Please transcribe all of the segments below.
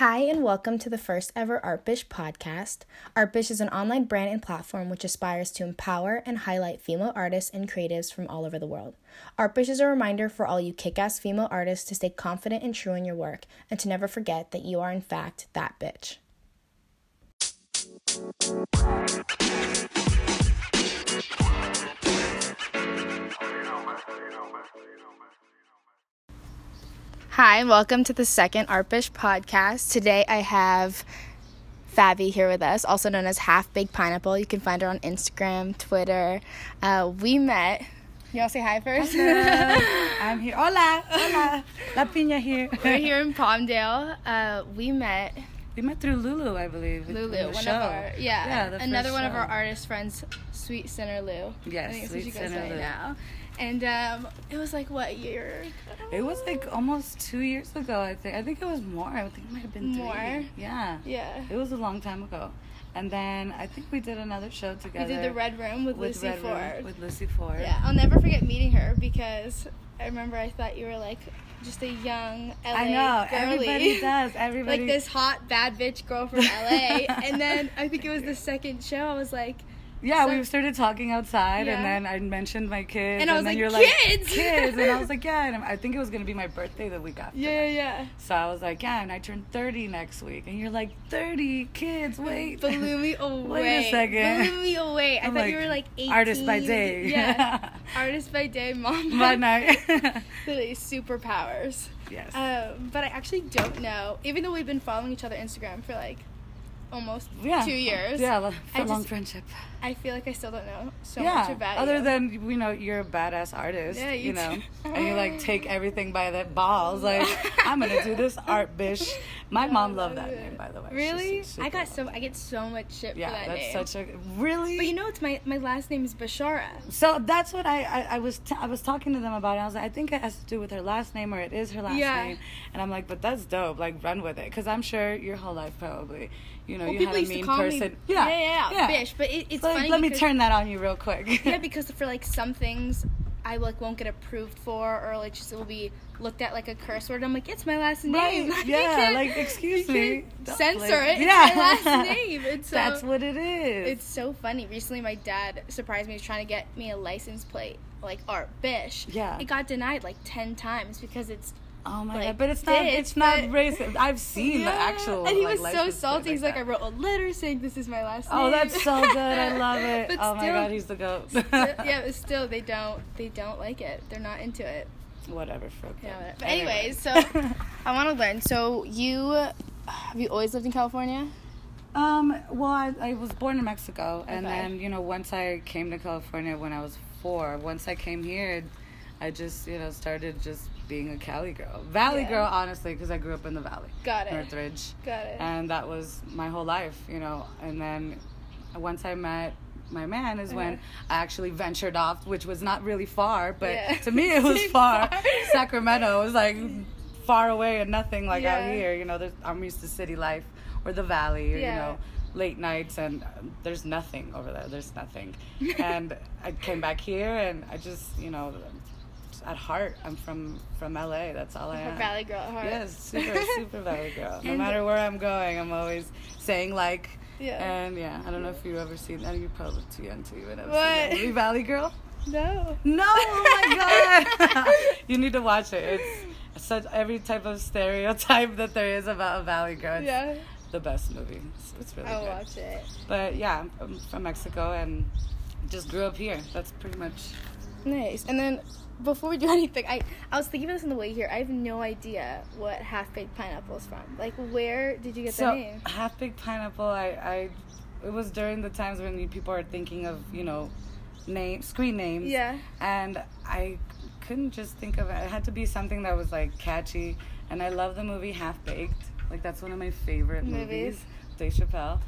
Hi, and welcome to the first ever Artbish podcast. Artbish is an online brand and platform which aspires to empower and highlight female artists and creatives from all over the world. Artbish is a reminder for all you kick ass female artists to stay confident and true in your work and to never forget that you are, in fact, that bitch. Hi, and welcome to the second Artbish podcast. Today I have Fabi here with us, also known as Half Baked Pineapple. You can find her on Instagram, Twitter. Uh, we met. Y'all say hi first? I'm here. Hola, hola. La Piña here. We're here in Palmdale. Uh, we met We met through Lulu, I believe. Lulu, one show. of our yeah, Yeah, the another one of our artist friends, Sweet Sinner Lou. Yes, Sweet what you Sinner say Lou. now. And um, it was like what year? It was like almost two years ago, I think. I think it was more. I think it might have been three. More? Yeah. Yeah. It was a long time ago. And then I think we did another show together. We did the Red Room with, with Lucy Red Room Ford. With Lucy Ford. Yeah, I'll never forget meeting her because I remember I thought you were like just a young LA I know. girly. Everybody does. Everybody. like this hot bad bitch girl from LA. and then I think it was the second show. I was like, Yeah, So- we started talking outside, Yeah. and then I mentioned my kids, And I was then like, you're "Kids!" like, kids, and I was like, yeah, and I think it was gonna be my birthday the week after. yeah, yeah, yeah. So I was like, yeah, and I turned 30 next week, and you're like, 30 kids, wait. Blew me away. Wait a second. Blew me away. I I'm thought you were like 18. artist by day. Yeah. artist by day, mom By night. Literally superpowers. yes. Um, but I actually don't know. Even though we've been following each other Instagram for like almost yeah. two years. Yeah, lo- I for long just- friendship. I feel like I still don't know so yeah. much about Other you. than you know you're a badass artist, Yeah, you you, know, and you like take everything by the balls. Like I'm gonna do this art, bish. My mom loved love that it. name, by the way. Really? I got so I get so much shit Yeah, for that that's name. such a really. but you know, it's my my last name is Bashara. So that's what I, I, I was t- I was talking to them about. It. I was like, I think it has to do with her last name or it is her last Yeah. name. And I'm like, but that's dope. Like, run with it, because I'm sure your whole life probably, you know, Well, you people had a mean person. me yeah, yeah, yeah, bish. But it, it's Like, funny. let me turn that on you real quick. Yeah, because for like some things, I like won't get approved for, or like just it will be looked at like a curse word. I'm like, it's my last name. Right, yeah, like, excuse me. Censor it. Yeah. It's my last name. And so uh, that's what it is. It's so funny. Recently, my dad surprised me. He was trying to get me a license plate, like Art Bish. Yeah. It got denied like ten times because it's. Oh my like god, but it's not. this, it's not racist. I've seen the actual. And he like, was so salty. He's like, I wrote a letter saying this is my last name. Oh, that's so good. I love it. But oh my still- god, he's the goat. Still- yeah, but still, they don't. They don't like it. They're not into it. Whatever. Fuck Yeah. Whatever. But Anyway. anyways, so I want to learn. So you have you always lived in California? Um, well, I, I was born in Mexico, and then you know, once I came to California when I was four, once I came here, I just you know started just being a Cali girl, Valley Yeah. girl, honestly, because I grew up in the Valley, Got it. Northridge, Got it. and that was my whole life, you know. And then once I met my man is when Uh-huh. I actually ventured off, which was not really far, but Yeah. to me it was far. far. Sacramento was like far away and nothing like Yeah. out here. You know, there's, I'm used to city life or the valley, or, Yeah. you know, late nights, and um, there's nothing over there. There's nothing. and I came back here, and I just, you know, at heart, I'm from from LA. That's all I am. Valley girl at heart. Yes, super super valley girl. No matter where I'm going, I'm always saying like. Yeah. And yeah, I don't know if you've ever seen. that. you're probably too young to even have seen that movie, Valley Girl. No. No, oh my god! you need to watch it. It's such every type of stereotype that there is about a Valley Girl. It's Yeah. the best movie. It's, it's really I'll good. watch it. But yeah, I'm from Mexico and just grew up here. That's pretty much. Nice. And then before we do anything, I I was thinking of this on the way here. I have no idea what half baked pineapple is from. Like, where did you get so the name? half baked pineapple. I, I, it was during the times when people are thinking of you know, name screen names. Yeah. And I couldn't just think of it. It had to be something that was like catchy. And I love the movie Half Baked. Like that's one of my favorite Movies. movies. Dave Chappelle.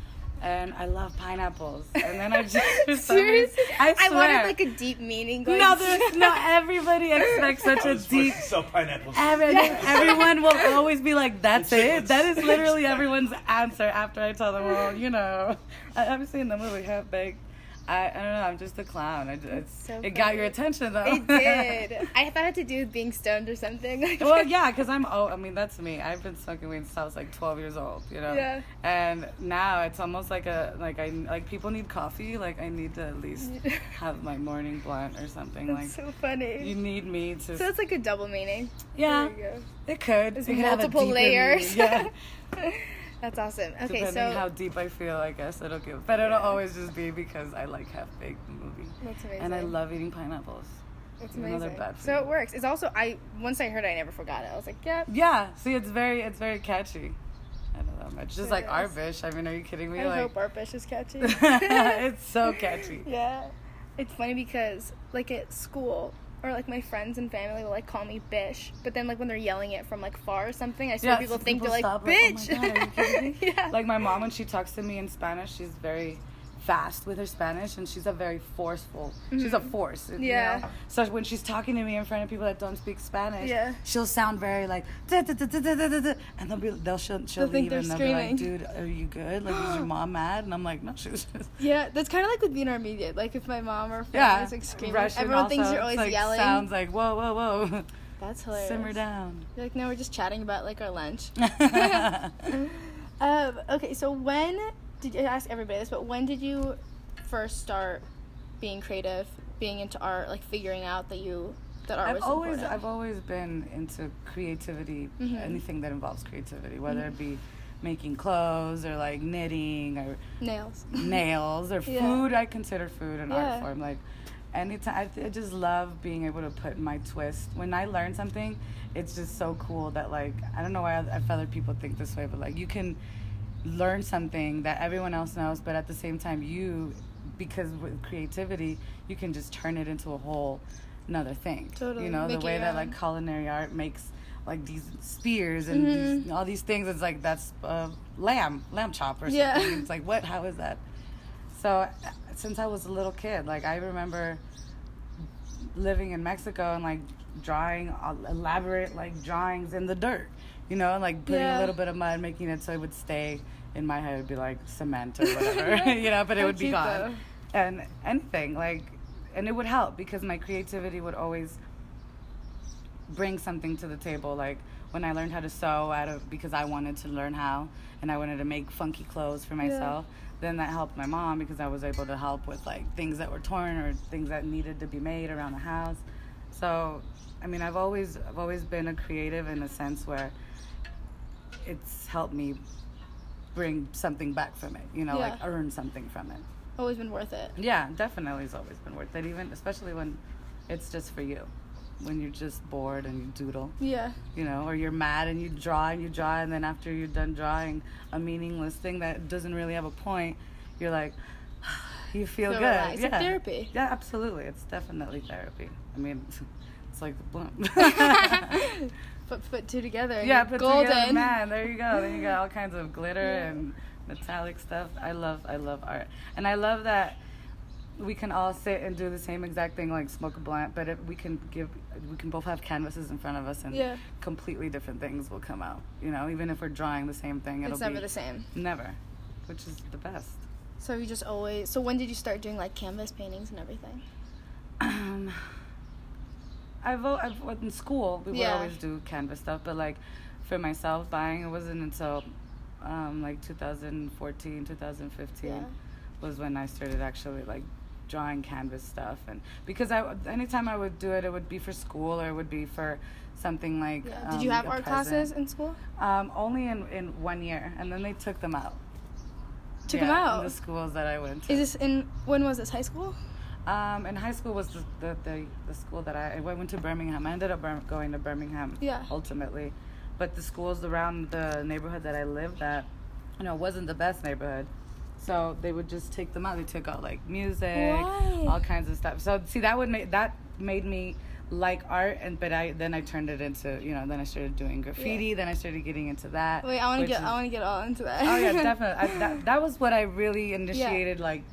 And I love pineapples. And then I just for some Seriously? reason- I swear. wanted like a deep meaning. Going no, there's, no, everybody expects such a deep supposed sell pineapples. Every, everyone will always be like, "That's it." That is literally everyone's answer after I tell them, "Well, you know, I, I've seen the movie Half Baked." I, I don't know. I'm just a clown. I, it's, so it got your attention though. It did. I thought it had to do with being stoned or something. Well, yeah, because I'm. Oh, I mean, that's me. I've been smoking weed since I was like 12 years old. You know. Yeah. And now it's almost like a like I like people need coffee. Like I need to at least have my morning blunt or something. That's like so funny. you need me to. so it's like a double meaning. yeah, There you go. it could. There's It could multiple layers. Yeah. That's awesome. Okay, Depending so how deep I feel, I guess it'll give. But it'll always just be because I like half baked movie. that's amazing. And I love eating pineapples. Though amazing. So it works. It's also I once I heard it, I never forgot it. I was like, yeah. Yeah, see, it's very, it's very catchy. I don't know much. Just It like is. Artbish. I mean, are you kidding me? I like, hope Artbish is catchy. it's so catchy. Yeah. It's funny because like at school or like my friends and family will like call me bish, but then like when they're yelling it from like far or something, I swear Yeah, people think people they're like stop, like, "Oh my bitch. God, are you kidding yeah. Like my mom, when she talks to me in Spanish, she's very fast with her Spanish, and she's a very forceful. She's a force. you Mm-hmm. Yeah. know? So when she's talking to me in front of people that don't speak Spanish, Yeah. she'll sound very like, and they'll be, they'll she'll, she'll They'll leave and they'll be like, "Dude, are you good? Like, is your mom mad?" And I'm like, "No, she was just." yeah, that's kind of like with being intermediate. Like if my mom or Yeah, is like screaming, Russian everyone thinks you're always like, yelling. Sounds like whoa, whoa, whoa, that's hilarious. simmer down. You're like, no, we're just chatting about like our lunch. um, okay, so when did you I ask everybody this? But when did you first start being creative, being into art, like figuring out that you that art I've was always important? I've always been into creativity, Mhm. anything that involves creativity, whether Mm-hmm. it be making clothes or like knitting or nails. nails or Yeah. food. I consider food an Yeah. art form. Like anytime, I, I just love being able to put my twist. When I learn something, it's just so cool that like I don't know why if other people think this way, but like you can learn something that everyone else knows, but at the same time you, because with creativity, you can just turn it into a whole another thing. Totally. You know Make the way that like culinary art makes like these spears and Mhm. these, all these things. It's like that's uh, lamb, lamb chop or something. Yeah. It's like what? How is that? So uh, since I was a little kid, like I remember living in Mexico and like drawing uh, elaborate like drawings in the dirt, you know, like putting Yeah. a little bit of mud, making it so it would stay in my head. It would be like cement or whatever, you know, but it How would be gone. And anything like, and it would help because my creativity would always bring something to the table. Like when I learned how to sew out of because I wanted to learn how and I wanted to make funky clothes for myself. Then that helped my mom because I was able to help with like things that were torn or things that needed to be made around the house. So, I mean, I've always I've always been a creative in a sense where it's helped me bring something back from it. You know, like earn something from it. Always been worth it. Yeah, definitely it's always been worth it. Even especially when it's just for you, when you're just bored and you doodle, Yeah. you know, or you're mad and you draw and you draw, and then after you're done drawing a meaningless thing that doesn't really have a point, you're like, you feel Feel good. relaxed. It's Yeah, like therapy. Yeah, absolutely. It's definitely therapy. I mean, it's like the blunt. Put put two together. yeah, put golden. together, man. There you go. Then you got all kinds of glitter and metallic stuff. I love, I love art, and I love that we can all sit and do the same exact thing, like smoke a blunt. But if we can give, we can both have canvases in front of us, and Yeah. completely different things will come out. You know, even if we're drawing the same thing, it'll It's never be the same. never, which is the best. So you just always. So when did you start doing like canvas paintings and everything? Um, I've, al- I've in school we Yeah. would always do canvas stuff, but like for myself buying, it wasn't until um, like 2014, 2015 Yeah. was when I started actually like drawing canvas stuff, and because I anytime I would do it, it would be for school or it would be for something like. Yeah. Um, did you have art present. classes in school? Um, only in in one year, and then they took them out. Took them out. in the schools that I went to. Is this in when was this high school? Um, in high school was the, the, the, the school that I, I went to Birmingham. I ended up going to Birmingham Yeah. ultimately. But the schools around the neighborhood that I lived at, you know, wasn't the best neighborhood. So they would just take them out. They took out like music, Why? all kinds of stuff. So see that would make that made me like art and but I then I turned it into, you know, then I started doing graffiti, then I started getting into that. Wait, I want to get. is- I want to get all into that. Oh yeah, definitely. I, that, that was what I really initiated like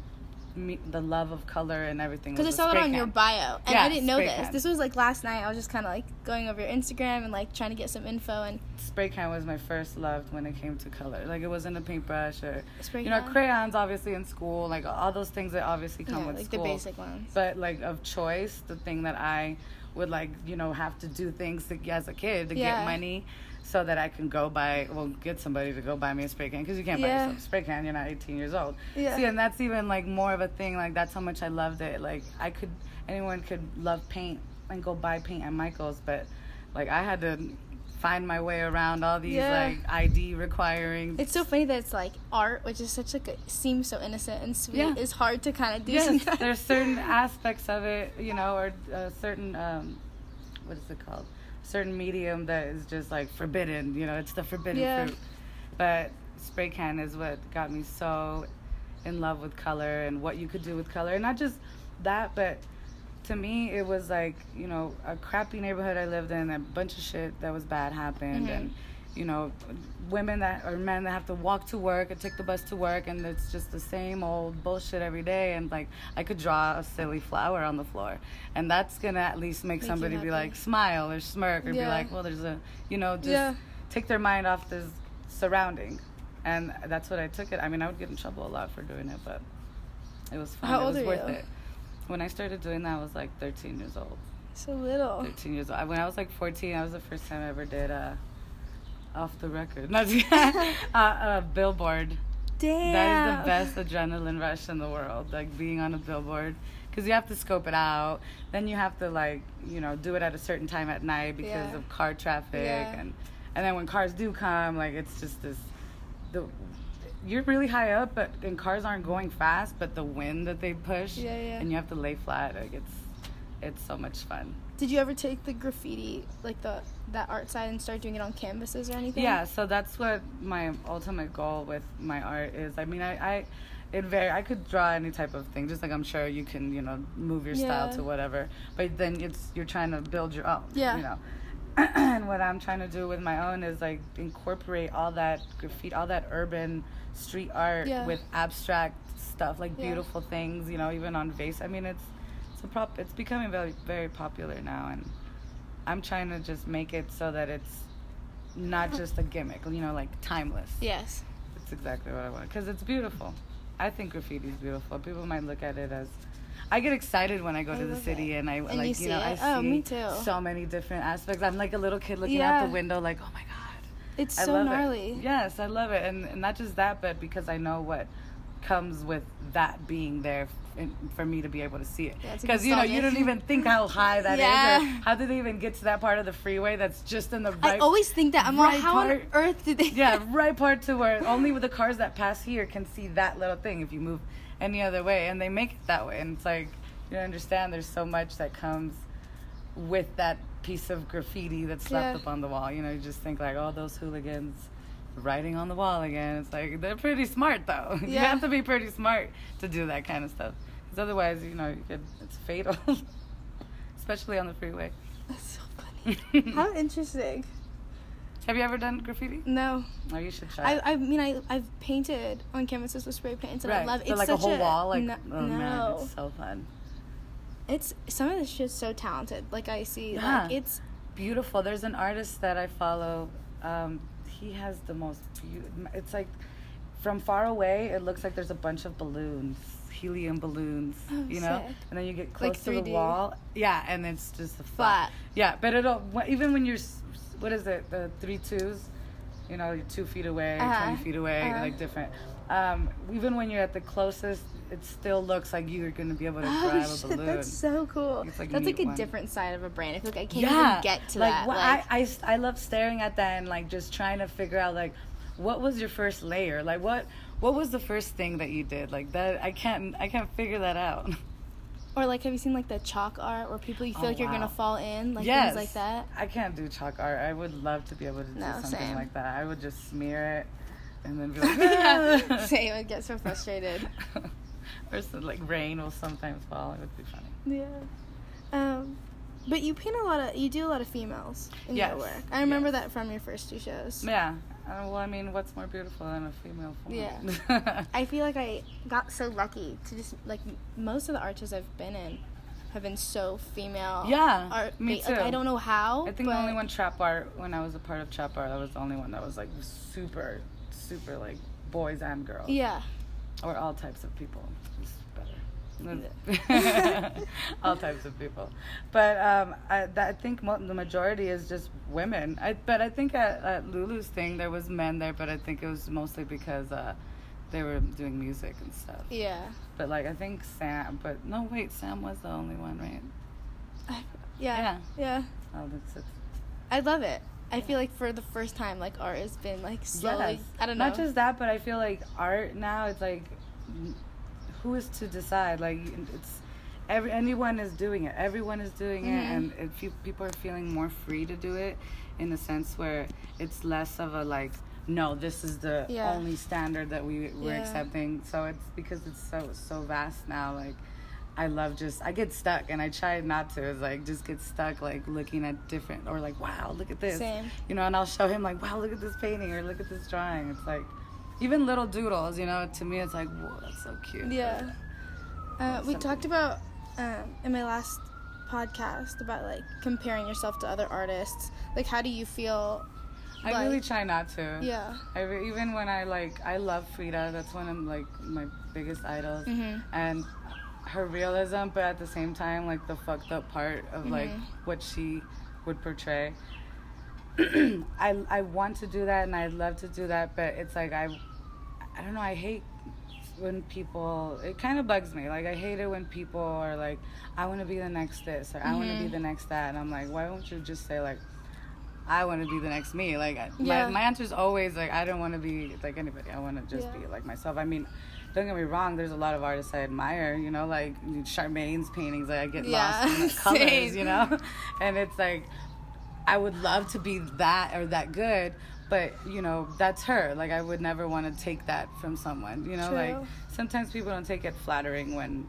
me, the love of color and everything. Because I saw it on your bio, and Yeah, I didn't know this. This was like last night. I was just kind of like going over your Instagram and like trying to get some info and spray can was my first love when it came to color. Like it wasn't a paintbrush or spray you know can. crayons obviously in school, like all those things that obviously come yeah, with like school. the basic ones. But like of choice, the thing that I would like, you know, have to do things to, as a kid to Yeah. get money so that I can go buy, well, get somebody to go buy me a spray can because you can't buy yourself a spray can. You're not 18 years old. Yeah. See, and that's even like more of a thing. Like that's how much I loved it. Like I could, anyone could love paint and go buy paint at Michael's, but like I had to find my way around all these Yeah. like ID requiring. It's so funny that it's like art, which is such like a, seems so innocent and sweet. Yeah. Is hard to kind of do yes, there's certain aspects of it, you know, or uh, certain um, what is it called? Certain medium that is just like forbidden. You know, it's the forbidden Yeah. fruit. But spray can is what got me so in love with color and what you could do with color, and not just that, but to me it was like you know a crappy neighborhood I lived in. A bunch of shit that was bad happened, Mhm. and you know women that or men that have to walk to work and take the bus to work and it's just the same old bullshit every day and like i could draw a silly flower on the floor and that's gonna at least make, Make somebody be like smile or smirk or be like well there's a you know just Yeah. take their mind off this surrounding and that's what i took it i mean i would get in trouble a lot for doing it but it was fun How it old was are worth you? it when i started doing that i was like 13 years old so little. 13 years old. When I was like 14, that was the first time I ever did uh, off the record. Not uh, a billboard. Damn. That is the best adrenaline rush in the world, like being on a billboard. Because you have to scope it out. Then you have to, like, you know, do it at a certain time at night because Yeah. of car traffic. Yeah. And, and then when cars do come, like, it's just this. The, you're really high up, but and cars aren't going fast, but the wind that they push, Yeah, yeah. and you have to lay flat. Like it's, it's so much fun. Did you ever take the graffiti, like the that art side, and start doing it on canvases or anything? Yeah, so that's what my ultimate goal with my art is. I mean, I, I it very I could draw any type of thing, just like I'm sure you can, you know, move your style to whatever. But then it's you're trying to build your own. Yeah. You know. and what I'm trying to do with my own is like incorporate all that graffiti, all that urban street art Yeah. with abstract stuff, like Yeah. beautiful things. You know, even on vase. I mean, it's it's a prop. It's becoming very very popular now, and I'm trying to just make it so that it's not just a gimmick. You know, like timeless. Yes. That's exactly what I want because it's beautiful. I think graffiti is beautiful. People might look at it as. I get excited when I go I to the city it. and I And like you you, see know I it? see Oh, me too. so many different aspects. I'm like a little kid looking Yeah. out the window like oh my god. It's I so gnarly. it. Yes, I love it, and, and not just that, but because I know what comes with that being there in, for me to be able to see it. Yeah, Because you know you don't even think how high that is, Yeah. or how did they even get to that part of the freeway that's just in the right? I always think that I'm like, right how on earth did they? yeah, right part to where only with the cars that pass here can see that little thing. If you move any other way, and they make it that way, and it's like you don't understand. There's so much that comes with that piece of graffiti that's Yeah. up on the wall. You know, you just think like, oh, those hooligans writing on the wall again. It's like they're pretty smart though. Yeah. you have to be pretty smart to do that kind of stuff. Because otherwise, you know, you could, it's fatal, especially on the freeway. That's so funny. How interesting. Have you ever done graffiti? No, Oh, you should try. I I mean I I've painted on canvases with spray paints and I love it. So It's like such a whole wall, like no, oh man, it's so fun. It's some of this shit's so talented. Like I see, Yeah. like it's Beautiful. There's an artist that I follow. Um, he has the most. Beau- it's like from far away, it looks like there's a bunch of balloons, helium balloons. Oh, you know, sick. and then you get Like close to the wall. Yeah, and it's just a Flat. Yeah, but it'll even when you're what is it the three twos, you know, you're two feet away, Uh-huh. twenty feet away, Uh-huh. like different. Um, even when you're at the closest, it still looks like you're gonna be able to oh grab a shit, balloon. that's so cool. Like that's like a one. different side of a brand. I feel like I can't even get to like, that. wha- like I, I, I love staring at that and like just trying to figure out like what was your first layer like what what was the first thing that you did like that i can't i can't figure that out or like have you seen like the chalk art where people you feel Oh, like you're gonna fall in, like yes things like that. i can't do chalk art i would love to be able to do something same. like that i would just smear it and then be like "Ah." Same, I get so frustrated. or some, like rain will sometimes fall it would be funny Yeah. Um, but you paint a lot of, you do a lot of females in Yes, your work. I remember yes. that from your first two shows. yeah Uh, well, I mean, what's more beautiful than a female form? Yeah. I feel like I got so lucky to just like most of the arches I've been in have been so female. Yeah, art me ba- Like, I don't know how. I think the only one trap art when I was a part of trap art, that was the only one that was like super, super like boys and girls. Yeah. Or all types of people. Better. all types of people. But um, I, I think mo- the majority is just women. I, but I think at, at Lulu's thing, there was men there, but I think it was mostly because uh, they were doing music and stuff. Yeah. But like, I think Sam, but no, wait, Sam was the only one, right? I, yeah. Yeah. Yeah. Oh, that's it. I love it. I feel like for the first time, like art has been like slowly. Yes. I don't know. Not just that, but I feel like art now. It's like, who is to decide? Like, it's every anyone is doing it. Everyone is doing it, Mhm. and it, fe- people are feeling more free to do it, in the sense where it's less of a like, no, this is the Yeah. only standard that we we're Yeah. accepting. So it's because it's so so vast now. Like. I love just I get stuck and I try not to. It's like just get stuck like looking at different or like wow look at this Same. you know, and I'll show him like, wow, look at this painting or look at this drawing. It's like, even little doodles, you know, to me it's like, whoa, that's so cute. Yeah. Uh, we talked about um, in my last podcast about like comparing yourself to other artists. Like, how do you feel? I like- really try not to. Yeah. I re- even when I like, I love Frida. That's one of like my biggest idols, Mhm. and her realism, but at the same time, like the fucked up part of like Mhm. what she would portray. I I want to do that and I'd love to do that, but it's like I I don't know, I hate when people it kind of bugs me. Like I hate it when people are like I want to be the next this or I want to be Mhm. the next that and I'm like, why don't you just say like I want to be the next me. Like Yeah. my my answer is always like I don't want to be like anybody. I want to just Yeah. be like myself. I mean, don't get me wrong. There's a lot of artists I admire. You know, like Charmaine's paintings. Like I get Yeah, lost in the colors. You know, and it's like I would love to be that or that good. But you know that's her. Like I would never want to take that from someone. You know, like sometimes people don't take it flattering when,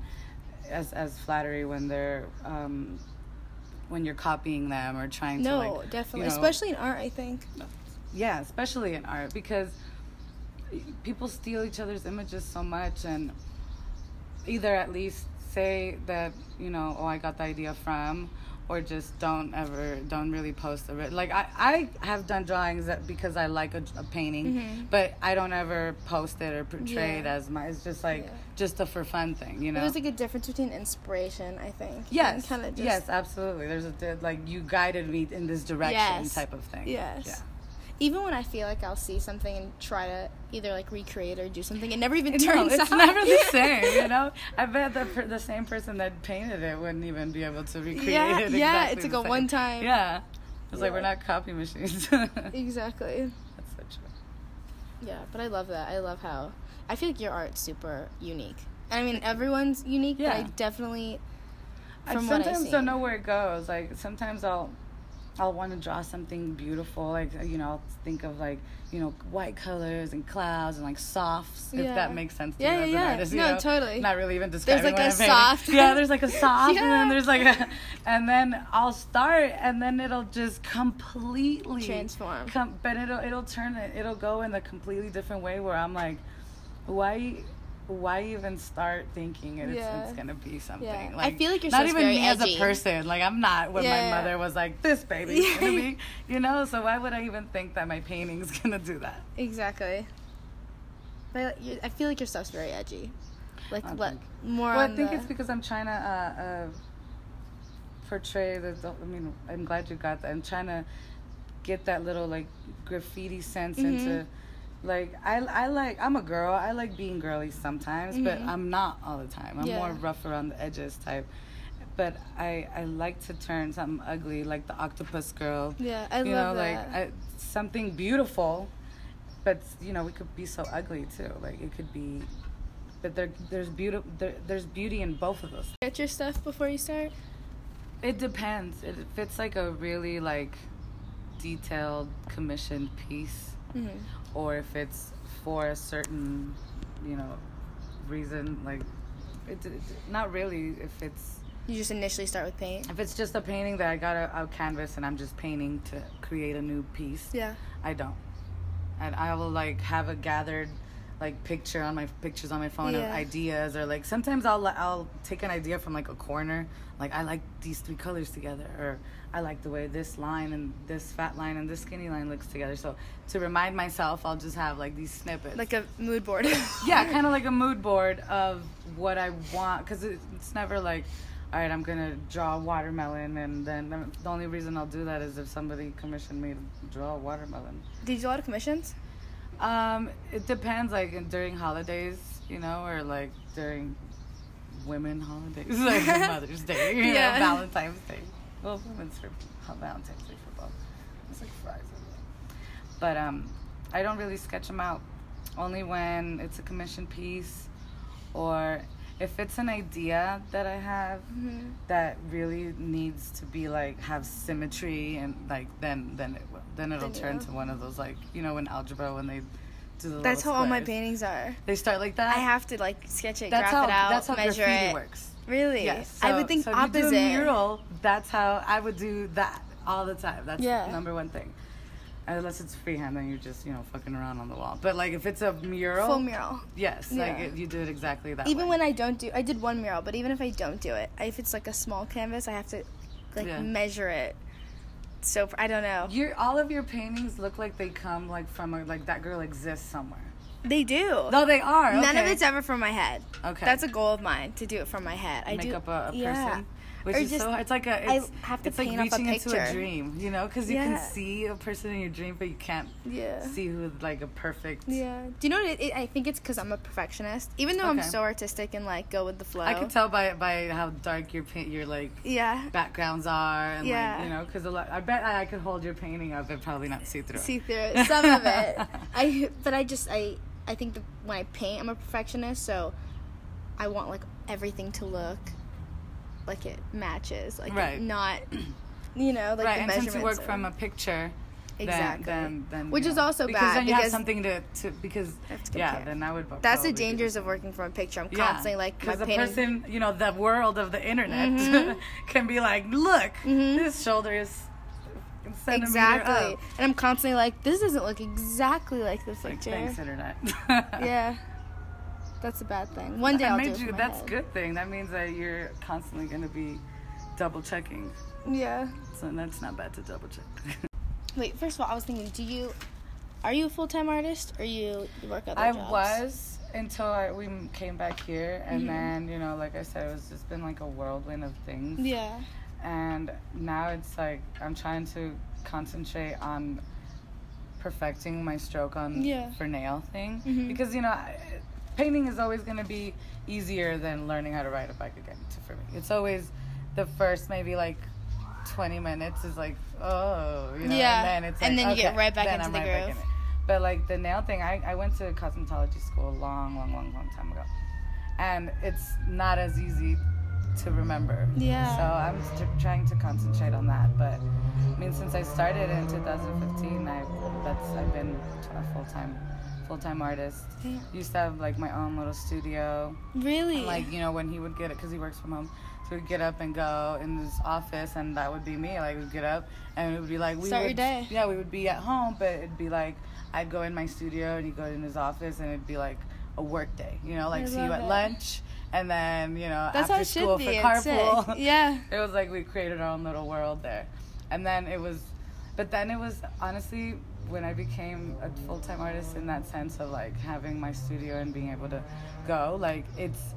as as flattery when they're um, when you're copying them or trying No, to like definitely, you know, especially in art. I think. yeah especially in art because people steal each other's images so much and either at least say that you know oh i got the idea from or just don't ever don't really post the re- like i i have done drawings that because i like a, a painting Mhm. but i don't ever post it or portray it as my it's just like Yeah. just a for fun thing you know There's like a difference between inspiration. I think. yes Kind of just. yes absolutely there's a like you guided me in this direction Yes. type of thing Yes. yeah Even when I feel like I'll see something and try to either like recreate or do something, it never even No, turns it's out. never the same, you know. I bet the per- the same person that painted it wouldn't even be able to recreate Yeah, it. yeah, exactly it's like a same. one-time- Yeah, it's like we're not copy machines. exactly. That's so true. Yeah, but I love that. I love how I feel like your art's super unique. I mean, everyone's unique, but I Yeah. definitely I from what I sometimes see. don't know where it goes. Like sometimes I'll I'll want to draw something beautiful. Like you know, I'll think of like you know white colors and clouds and like softs. If that makes sense to Yeah, you yeah, an yeah. artist. you No, know? totally. Not really even describing like what a soft- Yeah, there's like a soft, and then there's like a, and then I'll start, and then it'll just completely Transform. Com- but it'll it'll turn it. It'll go in a completely different way where I'm like, why? Why even start thinking it's, Yeah. it's gonna be something? Yeah. I Like, feel like you're not even me as a person. Like I'm not what Yeah. my mother was like. This baby's gonna be, you know. So why would I even think that my painting's gonna do that? exactly. But you I feel like your stuff's very edgy. Like I what more? Well, I think the- it's because I'm trying to uh, uh, portray the, the. I mean, I'm glad you got that. I'm trying to get that little like graffiti sense Mhm. into. Like I, I like I'm a girl. I like being girly sometimes, but Mhm. I'm not all the time. I'm Yeah. more rough around the edges type. But I, I like to turn something ugly, like the octopus girl. Yeah, I you love know, that. like I, something beautiful, but you know, we could be so ugly too. Like it could be, but there, there's beauty, there, there's beauty in both of us. Get your stuff before you start. It depends. It, if it's like a really like detailed commissioned piece, hmm or if it's for a certain, you know, reason. Like, it, it not really. If it's You just initially start with paint. if it's just a painting that I got a, a canvas and I'm just painting to create a new piece. Yeah. I don't. and I will like have a gathered like picture on my pictures on my phone of ideas or like sometimes I'll I'll take an idea from like a corner like I like these three colors together or I like the way this line and this fat line and this skinny line looks together so to remind myself I'll just have like these snippets Like a mood board. yeah kind of like a mood board of what I want because it's never like all right I'm gonna draw a watermelon and then the only reason I'll do that is if somebody commissioned me to draw a watermelon Did you do a lot of commissions? um, it depends, like during holidays, you know, or like during women holidays, like Mother's Day, Yeah. know, Valentine's Day. Well, women's for Valentine's Day for both. It's like fries. But um, I don't really sketch them out. Only when it's a commission piece, or if it's an idea that I have Mm-hmm. that really needs to be like have symmetry and like then then it then it'll turn to one of those like you know in algebra when they do the That's how little all my paintings are. they start like that I have to like sketch it, that's graph how it out, that's how measure graffiti it. works Really? yes I would think so if opposite. you do a mural that's how I would do that all the time that's Yeah. number one thing unless it's freehand then you're just you know fucking around on the wall but like if it's a mural Full mural. yes like Yeah. it, you do it exactly that Even way. when I don't do, I did one mural, but even if I don't do it, if it's like a small canvas, I have to like Yeah. measure it. So I don't know. your all of your paintings look like they come like from a, like that girl exists somewhere They do. no they are None of it's ever from my head. Okay. That's a goal of mine to do it from my head. I make do. up a, a yeah. person which Or is just- so hard. it's like a I it's, have to it's like paint a reaching into a dream you know because you Yeah. can see a person in your dream but you can't Yeah. see who like a perfect Yeah. Do you know what it, it, I think it's because I'm a perfectionist. Even though I'm so artistic and like go with the flow. I can tell by by how dark your paint your like Yeah. backgrounds are and Yeah. like you know because a lot I bet I could hold your painting up and probably not see through. See through it. Some of it. I but I just I I think that when I paint, I'm a perfectionist, so I want like everything to look like it matches, like Right. not, you know, like right, the and measurements. work are- from a picture, Exactly. then, then, Which you is know, also because bad then you have because- something to, to because to yeah, then I would. That's the dangers of working from a picture. I'm Yeah, constantly like my because the painting. person, you know, the world of the internet Mhm. can be like, look, Mhm. this shoulder is exactly, up. and I'm constantly like, this doesn't look exactly like this like, picture. thanks, internet. yeah, that's a bad thing. One day that I'll made do you. That's head. good thing. That means that you're constantly going to be double checking. Yeah. So that's not bad to double check. Wait, first of all, I was thinking, do you, are you a full time artist or you, you work other jobs? I jobs? was until I, we came back here, and Mhm. then you know, like I said, it was just been like a whirlwind of things. Yeah. And now it's like I'm trying to concentrate on perfecting my stroke on Yeah. for nail thing Mhm. because you know I, painting is always going to be easier than learning how to ride a bike again for me. It's always the first maybe like 20 minutes is like oh you know Yeah. and then it's And like, then you get right back into I'm the right groove. in. But like the nail thing, I, I went to cosmetology school a long, long, long, long time ago. And it's not as easy to remember. Yeah. So I'm st- trying to concentrate on that. But I mean, since I started in 2015, I that's I've been a full time full time artist. Yeah. Used to have like my own little studio. Really? And, like you know when he would get it because he works from home so we'd get up and go in his office and that would be me like we'd get up and it would be like we Start your would, day. yeah we would be at home but it'd be like i'd go in my studio and he'd go in his office and it'd be like a work day you know like I see you at it. lunch and then you know That's after it school for carpool sick. Yeah. it was like we created our own little world there and then it was but then it was honestly when i became a full-time artist in that sense of like having my studio and being able to go like it's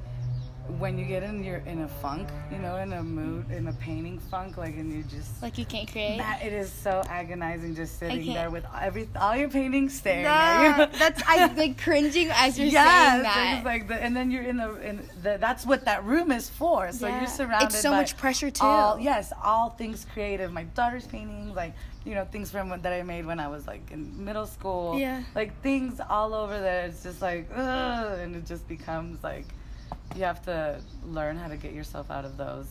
when you get in your in a funk you know in a mood in a painting funk like and you just Like you can't create. that it is so agonizing just sitting there with every all your paintings staring Nah, at you that's I like cringing as you're yes, saying it's that. like the, and then you're in the in the, that's what that room is for. So Yeah. you're surrounded. It's so much pressure, too. All, yes, all things creative. My daughter's paintings, like you know, things from that I made when I was like in middle school. Yeah. Like things all over there. It's just like, ugh, and it just becomes like you have to learn how to get yourself out of those.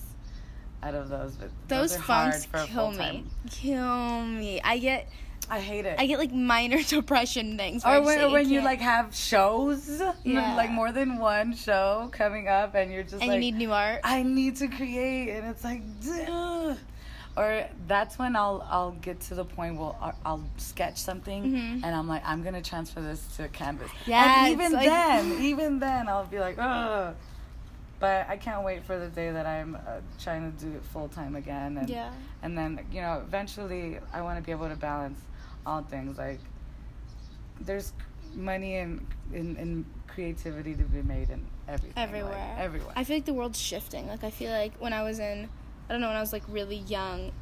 Out of those, but Those are hard funks kill me. Kill me. I get I hate it. I get like minor depression things. or when, or when you like have shows, Yeah. like more than one show coming up, and you're just and like, you need new art. I need to create, and it's like, duh. Or that's when I'll I'll get to the point where I'll, I'll sketch something Mhm. and I'm like I'm gonna transfer this to canvas. Yeah, and even like- then, even then I'll be like, oh. But I can't wait for the day that I'm uh, trying to do it full time again, and Yeah. and then you know eventually I want to be able to balance all things. Like there's money and in, in creativity to be made in everything, like, everywhere. everywhere. I feel like the world's shifting. Like I feel like when I was in, I don't know, when I was like really young,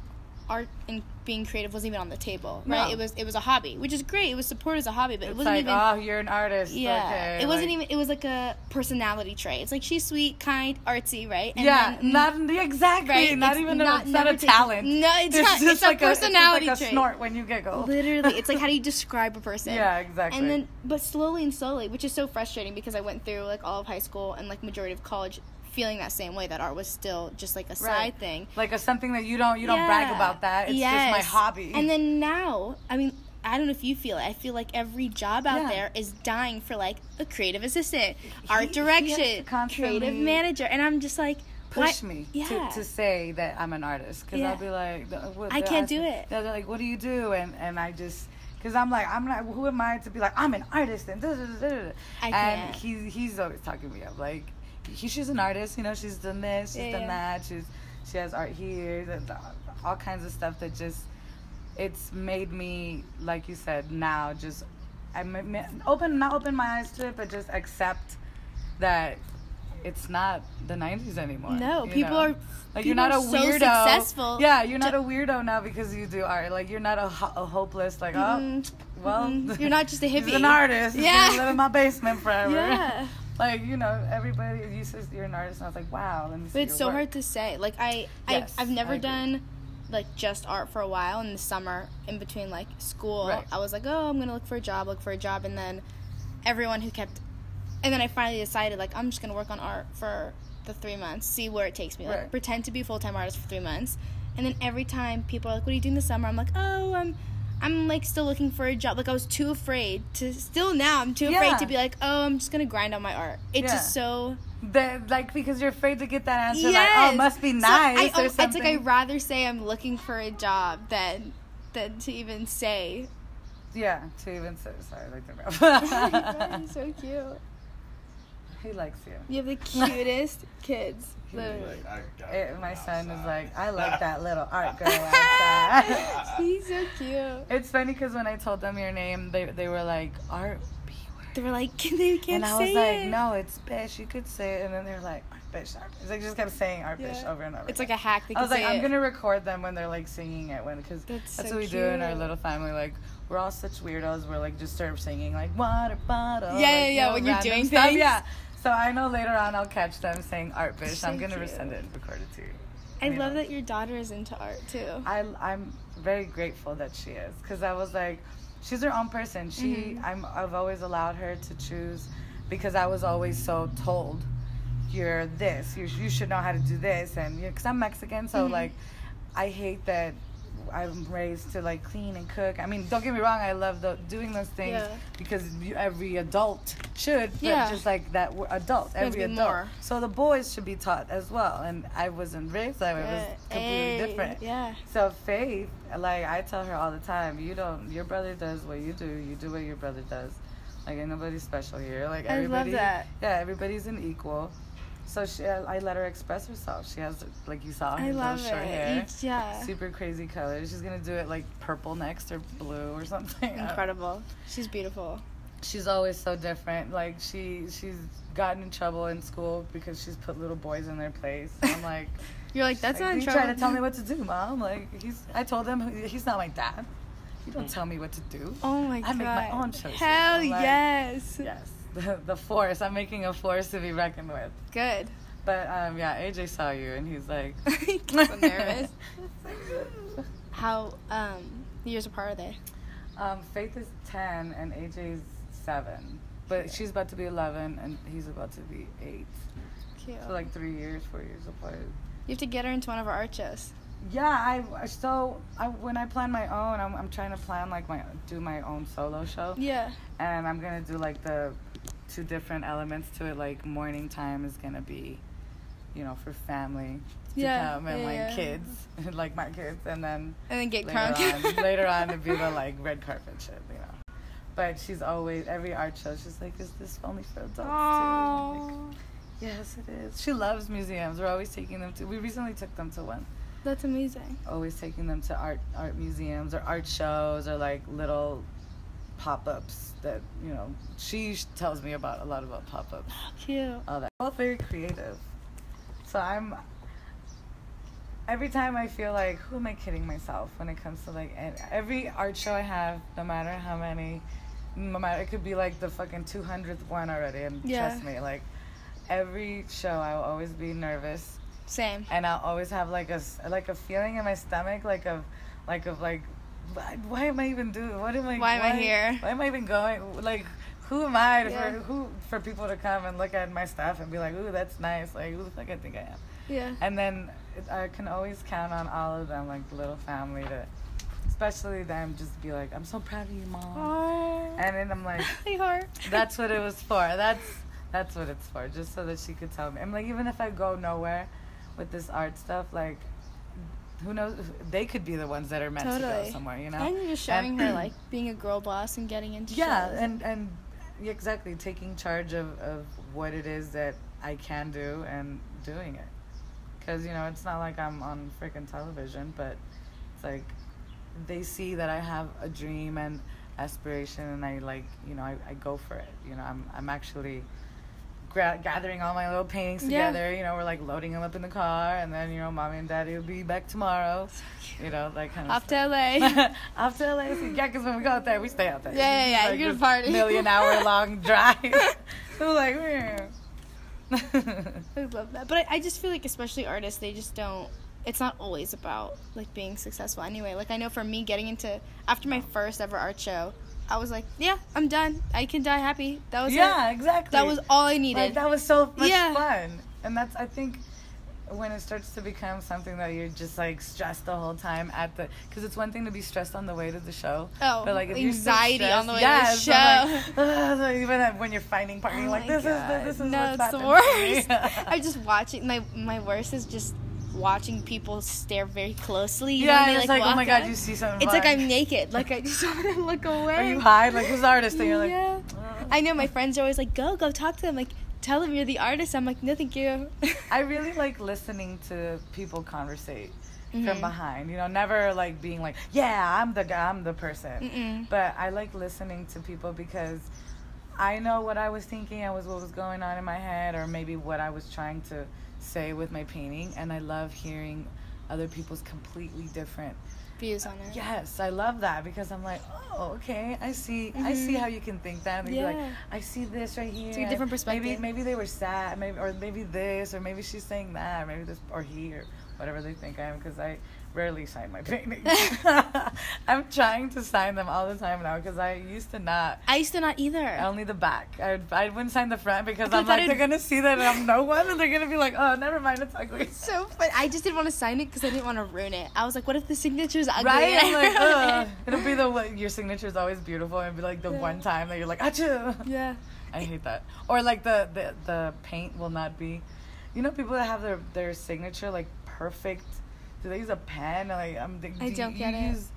art and being creative wasn't even on the table, right? No. It was it was a hobby, which is great. It was supported as a hobby, but it wasn't like, even. oh, you're an artist. yeah, okay, it wasn't even. It was like a personality trait. It's like she's sweet, kind, artsy, right? And yeah, then- mm, not exactly. right, Not it's even. not- a, not a talent. No, it's It's not. just It's a like personality a, it's like a snort when you giggle. Literally, it's like how do you describe a person? Yeah, exactly. And then, but slowly and slowly, which is so frustrating because I went through like all of high school and like majority of college feeling that same way that art was still just like a side Right. thing. like a something that you don't you don't brag about that. It's just my hobby. And then now, I mean, I don't know if you feel it. I feel like every job out Yeah. there is dying for like a creative assistant, he art direction, creative manager, and I'm just like, push why- me Yeah. to, to say that I'm an artist because Yeah. I'll be like, what- I can't ask do it. They're like, what do you do? And and I just because I'm like, I'm not. Who am I to be like, I'm an artist and da, da. I and he's he's always talking me up like, he, she's an artist. You know, she's done this, she's Yeah, done yeah. that. She's she has art here, and all kinds of stuff that just it's made me like you said now just I'm open not open my eyes to it, but just accept that it's not the 90s anymore. No, people know? are- like people you're not a so weirdo. successful Yeah, you're not a weirdo now because you do art. Like you're not a, ho- a hopeless like Mhm, oh well mhm. You're not just a hippie. he's an artist. Yeah. live in my basement forever. Yeah. like you know everybody you says you're an artist and I was like wow let me see But it's so work. hard to say. Like I, Yes, I I've never I done like just art for a while in the summer in between like school. Right. I was like, oh, I'm gonna look for a job, look for a job, and then everyone who kept, and then I finally decided like I'm just gonna work on art for the three months, see where it takes me. Like Right. pretend to be a full time artist for three months, and then every time people are like, what are you doing this summer? I'm like, oh, I'm. I'm like still looking for a job. Like I was too afraid to. Still now, I'm too Yeah. afraid to be like, oh, I'm just gonna grind on my art. It's Yeah. just so That- like because you're afraid to get that answer like oh it must be So nice I, or something It's like I'd rather say I'm looking for a job than than to even say. yeah to even say sorry I like You're the so cute. He likes you You have the cutest kids. Literally. Eh, my son is like I like that little art girl outside He's so cute. it's funny because when I told them your name they they were like art B word They were like, they can't and I say was like it. no it's bish you could say it and then they were like art bish art bish. they just kept saying art bish Yeah. over and over It's again. like a hack. They I was like, I'm gonna record them when they're like singing it when because That's that's, so what we do in our little family. Like we're all such weirdos. We're like just start of singing like water bottle. Yeah, like, yeah, you yeah, know, when you're doing stuff. things. Yeah. So I know later on I'll catch them saying art bitch. So I'm gonna cute. send it and record it to you. I You love know. that your daughter is into art too. I I'm very grateful that she is because I was like, she's her own person. She Mhm. I'm I've always allowed her to choose because I was always so told, you're this. You you should know how to do this and because I'm Mexican, so Mhm. like, I hate that. I'm raised to like clean and cook. I mean, don't get me wrong. I love the, doing those things Yeah. because you, every adult should. But Yeah. just like that, adult. Every adult. more. So the boys should be taught as well. And I wasn't raised that way. It was completely Hey, different. Yeah. So faith, like I tell her all the time, you don't. Your brother does what you do. You do what your brother does. Like ain't nobody special here. Like I love everybody. that. Yeah, everybody's an equal. So she, uh, I let her express herself. She has, like you saw, her I love short it. hair, Each- yeah. super crazy colors. She's gonna do it like purple next or blue or something. Incredible. She's beautiful. She's always so different. Like she, she's gotten in trouble in school because she's put little boys in their place. And I'm like. You're like, that's like, not in you trouble. trying to tell me what to do, mom? Like he's. I told him he's not my dad. You don't mm. tell me what to do. Oh my I god. I make my own choices. Hell like, yes. Yes, the, the force. I'm making a force to be reckoned with. Good. But um, yeah, AJ saw you and he's like, so nervous. How um years apart are they? um, Faith is ten and AJ's seven, but she's about to be eleven and he's about to be eight. Cute. So like three years, four years apart. you have to get her into one of our art shows. Yeah, I so I when I plan my own, I'm I'm trying to plan like my do my own solo show. Yeah. and I'm gonna do like the two different elements to it. Like morning time is gonna be you know, for family to Yeah, come and yeah, like yeah. kids, like my kids, and then And then get later crunk. on, later on to be the like red carpet shit, you know. But she's always every art show. She's like, "Is this only for adults too?" Like, yes, it is. She loves museums. We're always taking them to. We recently took them to one. That's amazing. Always taking them to art art museums or art shows or like little pop ups that you know. She tells me about a lot about pop ups. Cute. All that. Both very creative. So I'm. Every time I feel like, who am I kidding myself when it comes to like every art show I have, no matter how many, no matter it could be like the fucking two hundredth one already, and Yeah. trust me, like every show I will always be nervous, Same. and I'll always have like a like a feeling in my stomach, like of like of like, why, why am I even doing? What am I? Why am I here? Why am I even going? Like, who am I Yeah. for who for people to come and look at my stuff and be like, ooh, that's nice. Like, who the fuck I think I am? Yeah. And then it, I can always count on all of them, like the little family, to especially them, just be like, I'm so proud of you, mom. Aww. And then I'm like, that's what it was for. That's that's what it's for. Just so that she could tell me. I'm like, even if I go nowhere with this art stuff, like, who knows? They could be the ones that are meant to go somewhere, you know. And you're just showing her like being a girl boss and getting into yeah, shows. and and yeah, exactly taking charge of of what it is that I can do and doing it. Because you know, it's not like I'm on freaking television, but it's like they see that I have a dream and aspiration, and I like you know I, I go for it. You know, I'm I'm actually gra- gathering all my little paintings Yeah. together. You know, we're like loading them up in the car, and then you know, mommy and daddy will be back tomorrow. You know, that kind of Off stuff. to LA. Off to LA. So, yeah, because when we go out there, we stay out there. Yeah, yeah, yeah, Like you're party. Million hour long drive. so like, I love that. But I, I just feel like, especially artists, they just don't. It's not always about like being successful. Anyway, like I know for me, getting into after my first ever art show, I was like, yeah, I'm done. I can die happy. That was yeah, it. exactly. That was all I needed. Like that was so much Yeah. fun, and that's I think when it starts to become something that you're just like stressed the whole time at the because it's one thing to be stressed on the way to the show. Oh, but like if you're so anxiety on the way to the show. I'm like, even when you're finding parking, Oh like this is the, this is no, what's it's the happened to me. worst. I'm just watching. My my worst is just watching people stare very closely. You know, yeah, and it's like, oh my god, up. you see something. It's like. I'm naked. Like I just want to look away. Are you high? Like who's the artist? And you're like, yeah. "Ugh." I know my friends are always like, go, go talk to them. Like, tell them you're the artist. I'm like, no, thank you. I really like listening to people conversate from Mhm. behind. You know, never like being like, yeah, I'm the guy, I'm the person. Mm-mm. But I like listening to people because I know what I was thinking, I was what was going on in my head, or maybe what I was trying to say with my painting, and I love hearing other people's completely different Views on it. Yes, I love that because I'm like, oh, okay, I see, I see Mhm. how you can think that. Like, Yeah. I see this right here. It's a different perspective. maybe maybe they were sad, maybe or maybe this, or maybe she's saying that, or maybe this or he or whatever they think I am. Because I rarely sign my paintings. I'm trying to sign them all the time now because I used to not. I used to not either. Only the back. I, I wouldn't sign the front because I'm like they're gonna see that I'm no one and they're gonna be like, oh, never mind, it's ugly. so, but I just didn't want to sign it because I didn't want to ruin it. I was like, what if the signature's ugly? Right? I'm like, ugh. it? It'll be the way- your signature is always beautiful. and be like the Yeah. one time that you're like, achoo. Yeah. I hate that. Or like the, the the paint will not be. You know, people that have their their signature like perfect. Do they use a pen? Like um, I'm. do I don't you get it. Use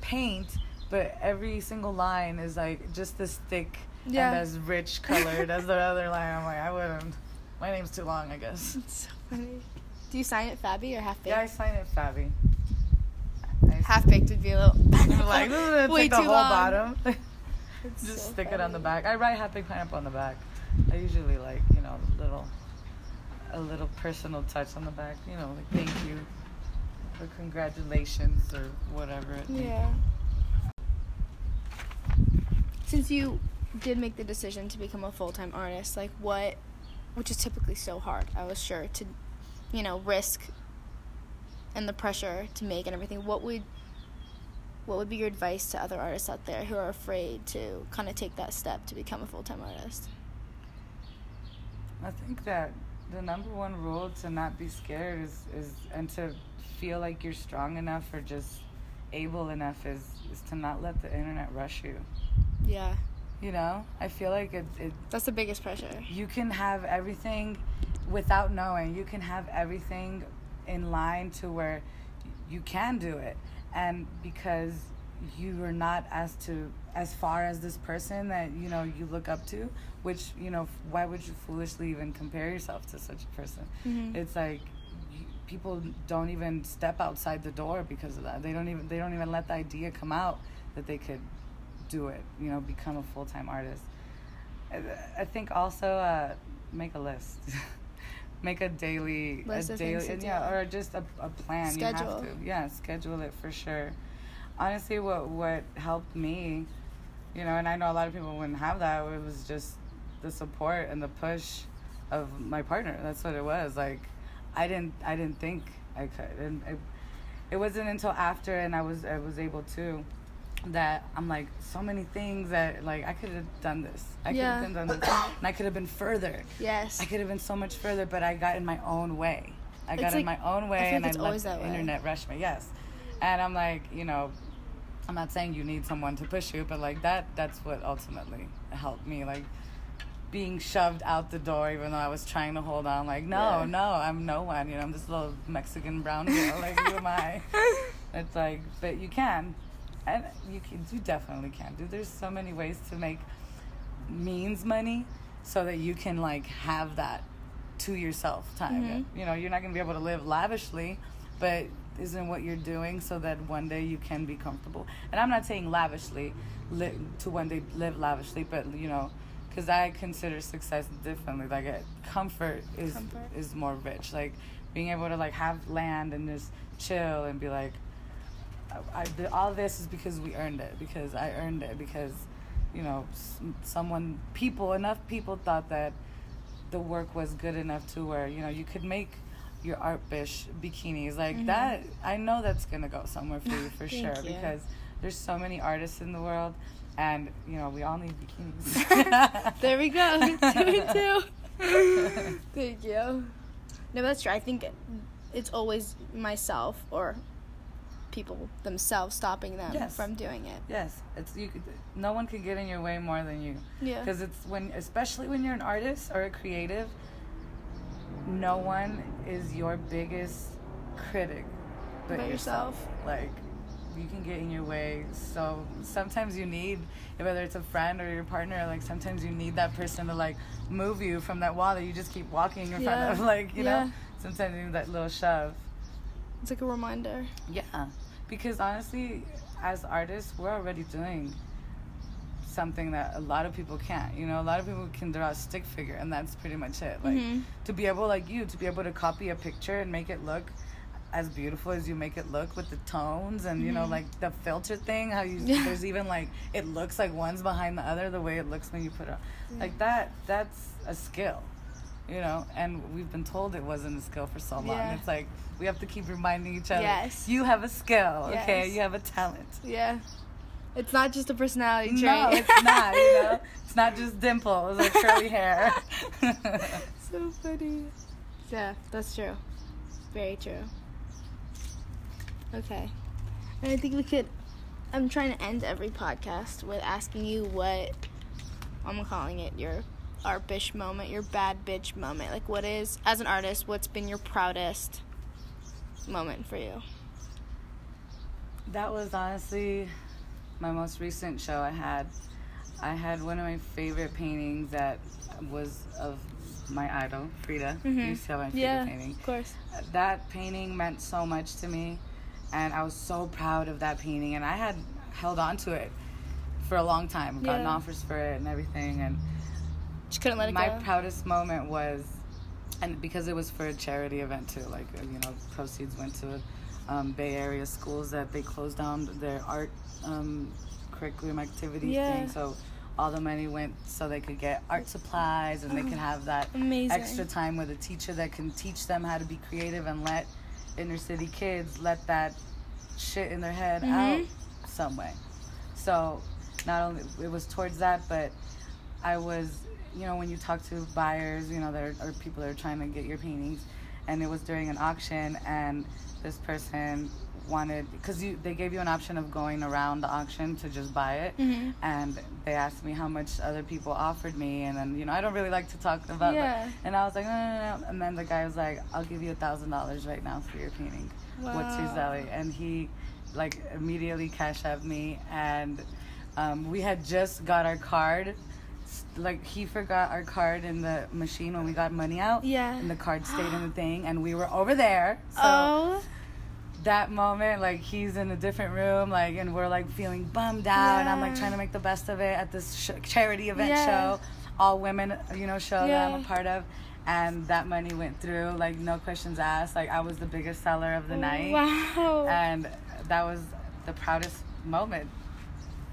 paint, but every single line is like just as thick Yeah. and as rich colored as the other line. I'm like, I wouldn't. My name's too long, I guess. It's so funny. Do you sign it Fabby or half baked? Yeah, I sign it Fabby. Half baked would be a little. Like, Way like the too whole long. bottom. Just so stick it on the back. I write happy pineapple on the back. I usually like, you know, a little a little personal touch on the back, you know, like thank you or congratulations or whatever it may be. Yeah. Since you did make the decision to become a full time artist, like what, which is typically so hard, I was sure to, you know, risk and the pressure to make and everything. What would, what would be your advice to other artists out there who are afraid to kind of take that step to become a full time artist? I think that the number one rule to not be scared is, is and to feel like you're strong enough or just able enough is, is to not let the internet rush you. Yeah, You know? I feel like it, it that's the biggest pressure. you can have everything without knowing you can have everything in line to where you can do it and because you are not as to as far as this person that you know you look up to which you know why would you foolishly even compare yourself to such a person Mhm. it's like people don't even step outside the door because of that. They don't even they don't even let the idea come out that they could do it you know become a full-time artist. I, I think also uh, make a list. Make a daily List a daily and yeah or just a, a plan. You Schedule. have to yeah schedule it for sure. Honestly what what helped me you know and i know a lot of people wouldn't have that it was just the support and the push of my partner. That's what it was like i didn't i didn't think i could and it, it wasn't until after and i was i was able to that i'm like so many things that like i could have done this i Yeah. could have done this and i could have been further Yes. I could have been so much further, but I got in my own way. I It's got in like- my own way, I and I always let the way. internet rush me. Yes, and I'm like, you know, I'm not saying you need someone to push you, but like that, that's what ultimately helped me. Like being shoved out the door, even though I was trying to hold on. Like, no, Yeah. no, I'm no one. You know, I'm this little Mexican brown girl. Like, who am I? It's like, but you can, and you can. You definitely can. Dude, there's so many ways to make means money, so that you can like have that to yourself time. Mhm. You know, you're not gonna be able to live lavishly, but isn't what you're doing so that one day you can be comfortable. And I'm not saying lavishly, li- to one day live lavishly, but you know, because I consider success differently. Like comfort is Comfort. is more rich. Like being able to like have land and just chill and be like, I, I, all this is because we earned it. Because I earned it. Because you know, someone, people, enough people thought that the work was good enough to where you know you could make your Artbish bikinis like Mhm. that. I know that's gonna go somewhere for you for sure you. because there's so many artists in the world, and you know we all need bikinis. there we go. Me too. Thank you. No, that's true. I think it's always myself or people themselves stopping them Yes. from doing it. Yes, it's you. Could, no one can get in your way more than you. Yeah. Because it's when, especially when you're an artist or a creative, no one is your biggest critic but, But yourself. yourself. Like, you can get in your way. So sometimes you need, whether it's a friend or your partner, like sometimes you need that person to like move you from that wall that you just keep walking in front Yeah. of. Like, you Yeah. know, sometimes you need that little shove. It's like a reminder. Yeah, because honestly, as artists, we're already doing something that a lot of people can't. You know, a lot of people can draw a stick figure, and that's pretty much it. Like Mhm. to be able, like you, to be able to copy a picture and make it look as beautiful as you make it look with the tones and you know Mhm. like the filter thing how you Yeah. there's even like it looks like one's behind the other the way it looks when you put it on. like that that's a skill you know and we've been told it wasn't a skill for so long Yeah. it's like we have to keep reminding each other Yes. you have a skill okay you have a talent Yeah. It's not just a personality trait. no it's not you know it's not just dimples or curly hair so funny. Yeah, that's true. Very true. Okay. And I think we could. I'm trying to end every podcast with asking you what I'm calling it your art bitch moment, your bad bitch moment. Like, what is, as an artist, what's been your proudest moment for you? That was honestly my most recent show I had. I had one of my favorite paintings that was of my idol, Frida. You saw my Mm-hmm. yeah, painting. of course. That painting meant so much to me, and I was so proud of that painting. And I had held on to it for a long time, gotten Yeah. offers for it and everything. And Just couldn't let it my go. My proudest moment was and because it was for a charity event too like you know proceeds went to um, bay area schools that they closed down their art um, curriculum activities Yeah. thing so all the money went so they could get art supplies and they could have that Amazing. extra time with a teacher that can teach them how to be creative and let inner city kids let that shit in their head out Mhm. some way. So not only it was towards that, but I was, you know, when you talk to buyers, you know, there are people that are trying to get your paintings, and it was during an auction, and this person wanted because you they gave you an option of going around the auction to just buy it Mhm. and they asked me how much other people offered me and then you know i don't really like to talk about Yeah. it and i was like no no no and then the guy was like i'll give you a thousand dollars right now for your painting what's your Wow. Zelle and he like immediately cash out me and um, we had just got our card like he forgot our card in the machine when we got money out Yeah. and the card stayed in the thing and we were over there so oh. That moment like he's in a different room like and we're like feeling bummed out and i'm like trying to make the best of it at this sh- charity event Yeah. show all women you know show that i'm a part of and that money went through like no questions asked like i was the biggest seller of the night Wow. and that was the proudest moment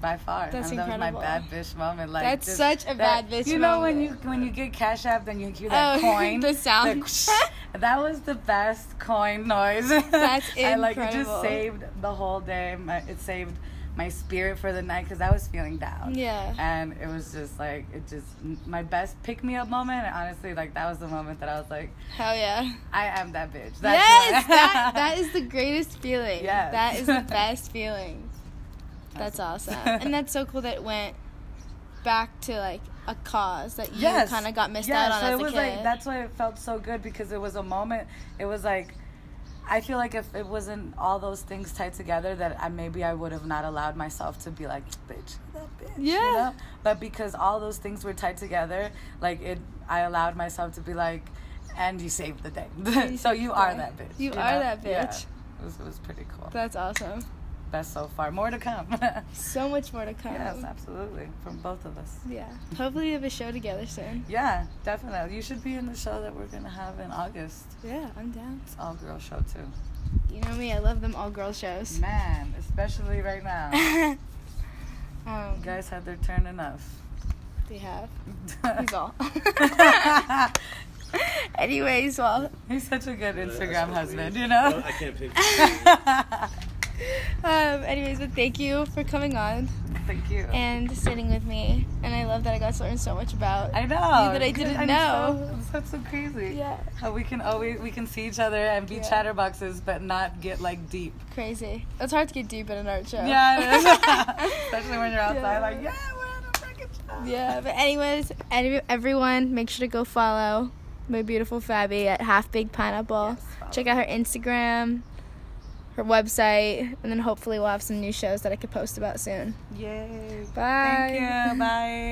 by far That's and that was my bad bitch moment like That's just such a that- bad bitch you know when you when you get cash app then you hear that Oh, coin the sound. that was the best coin noise That's incredible. I like it just saved the whole day my, it saved my spirit for the night because I was feeling down Yeah. and it was just like it just my best pick me up moment and honestly like that was the moment that I was like Hell yeah. I am that bitch That's yes, that that is the greatest feeling. Yes. That is the best feeling. That's awesome. and that's so cool that it went back to like a cause that you yes. kind of got missed yeah, out on so as it a was kid. like that's why it felt so good because it was a moment. It was like I feel like if it wasn't all those things tied together, that I maybe I would have not allowed myself to be like, bitch, that bitch. you Yeah. know? But because all those things were tied together, like it, I allowed myself to be like, and you saved the day. So you are day. that bitch. You know? are that Yeah. bitch. It was, it was pretty cool. That's awesome. Best so far. More to come. So much more to come. yes, absolutely. From both of us. Yeah. Hopefully we have a show together soon. Yeah, definitely. You should be in the show that we're gonna have in August. Yeah, I'm down. It's all girl show too. You know me, I love them all girl shows. Man, especially right now. um, You guys had their turn enough. they have. He's all. Anyways, well, He's such a good Instagram husband, you know? Well, I can't picture. Um, anyways, but thank you for coming on Thank you. and sitting with me. And I love that I got to learn so much about. I know. that I didn't and know. So, it's so crazy. Yeah. How we can always we can see each other and be Yeah. chatterboxes, but not get like deep. Crazy. It's hard to get deep in an art show. Yeah, especially when you're outside. Yeah. Like, yeah, we're at a freaking show. Yeah, but anyways, any, everyone, make sure to go follow my beautiful Fabby at Half Baked Pineapple. Yes. Check out her Instagram, her website, and then hopefully we'll have some new shows that I could post about soon. Yay. Bye. Thank you. Bye.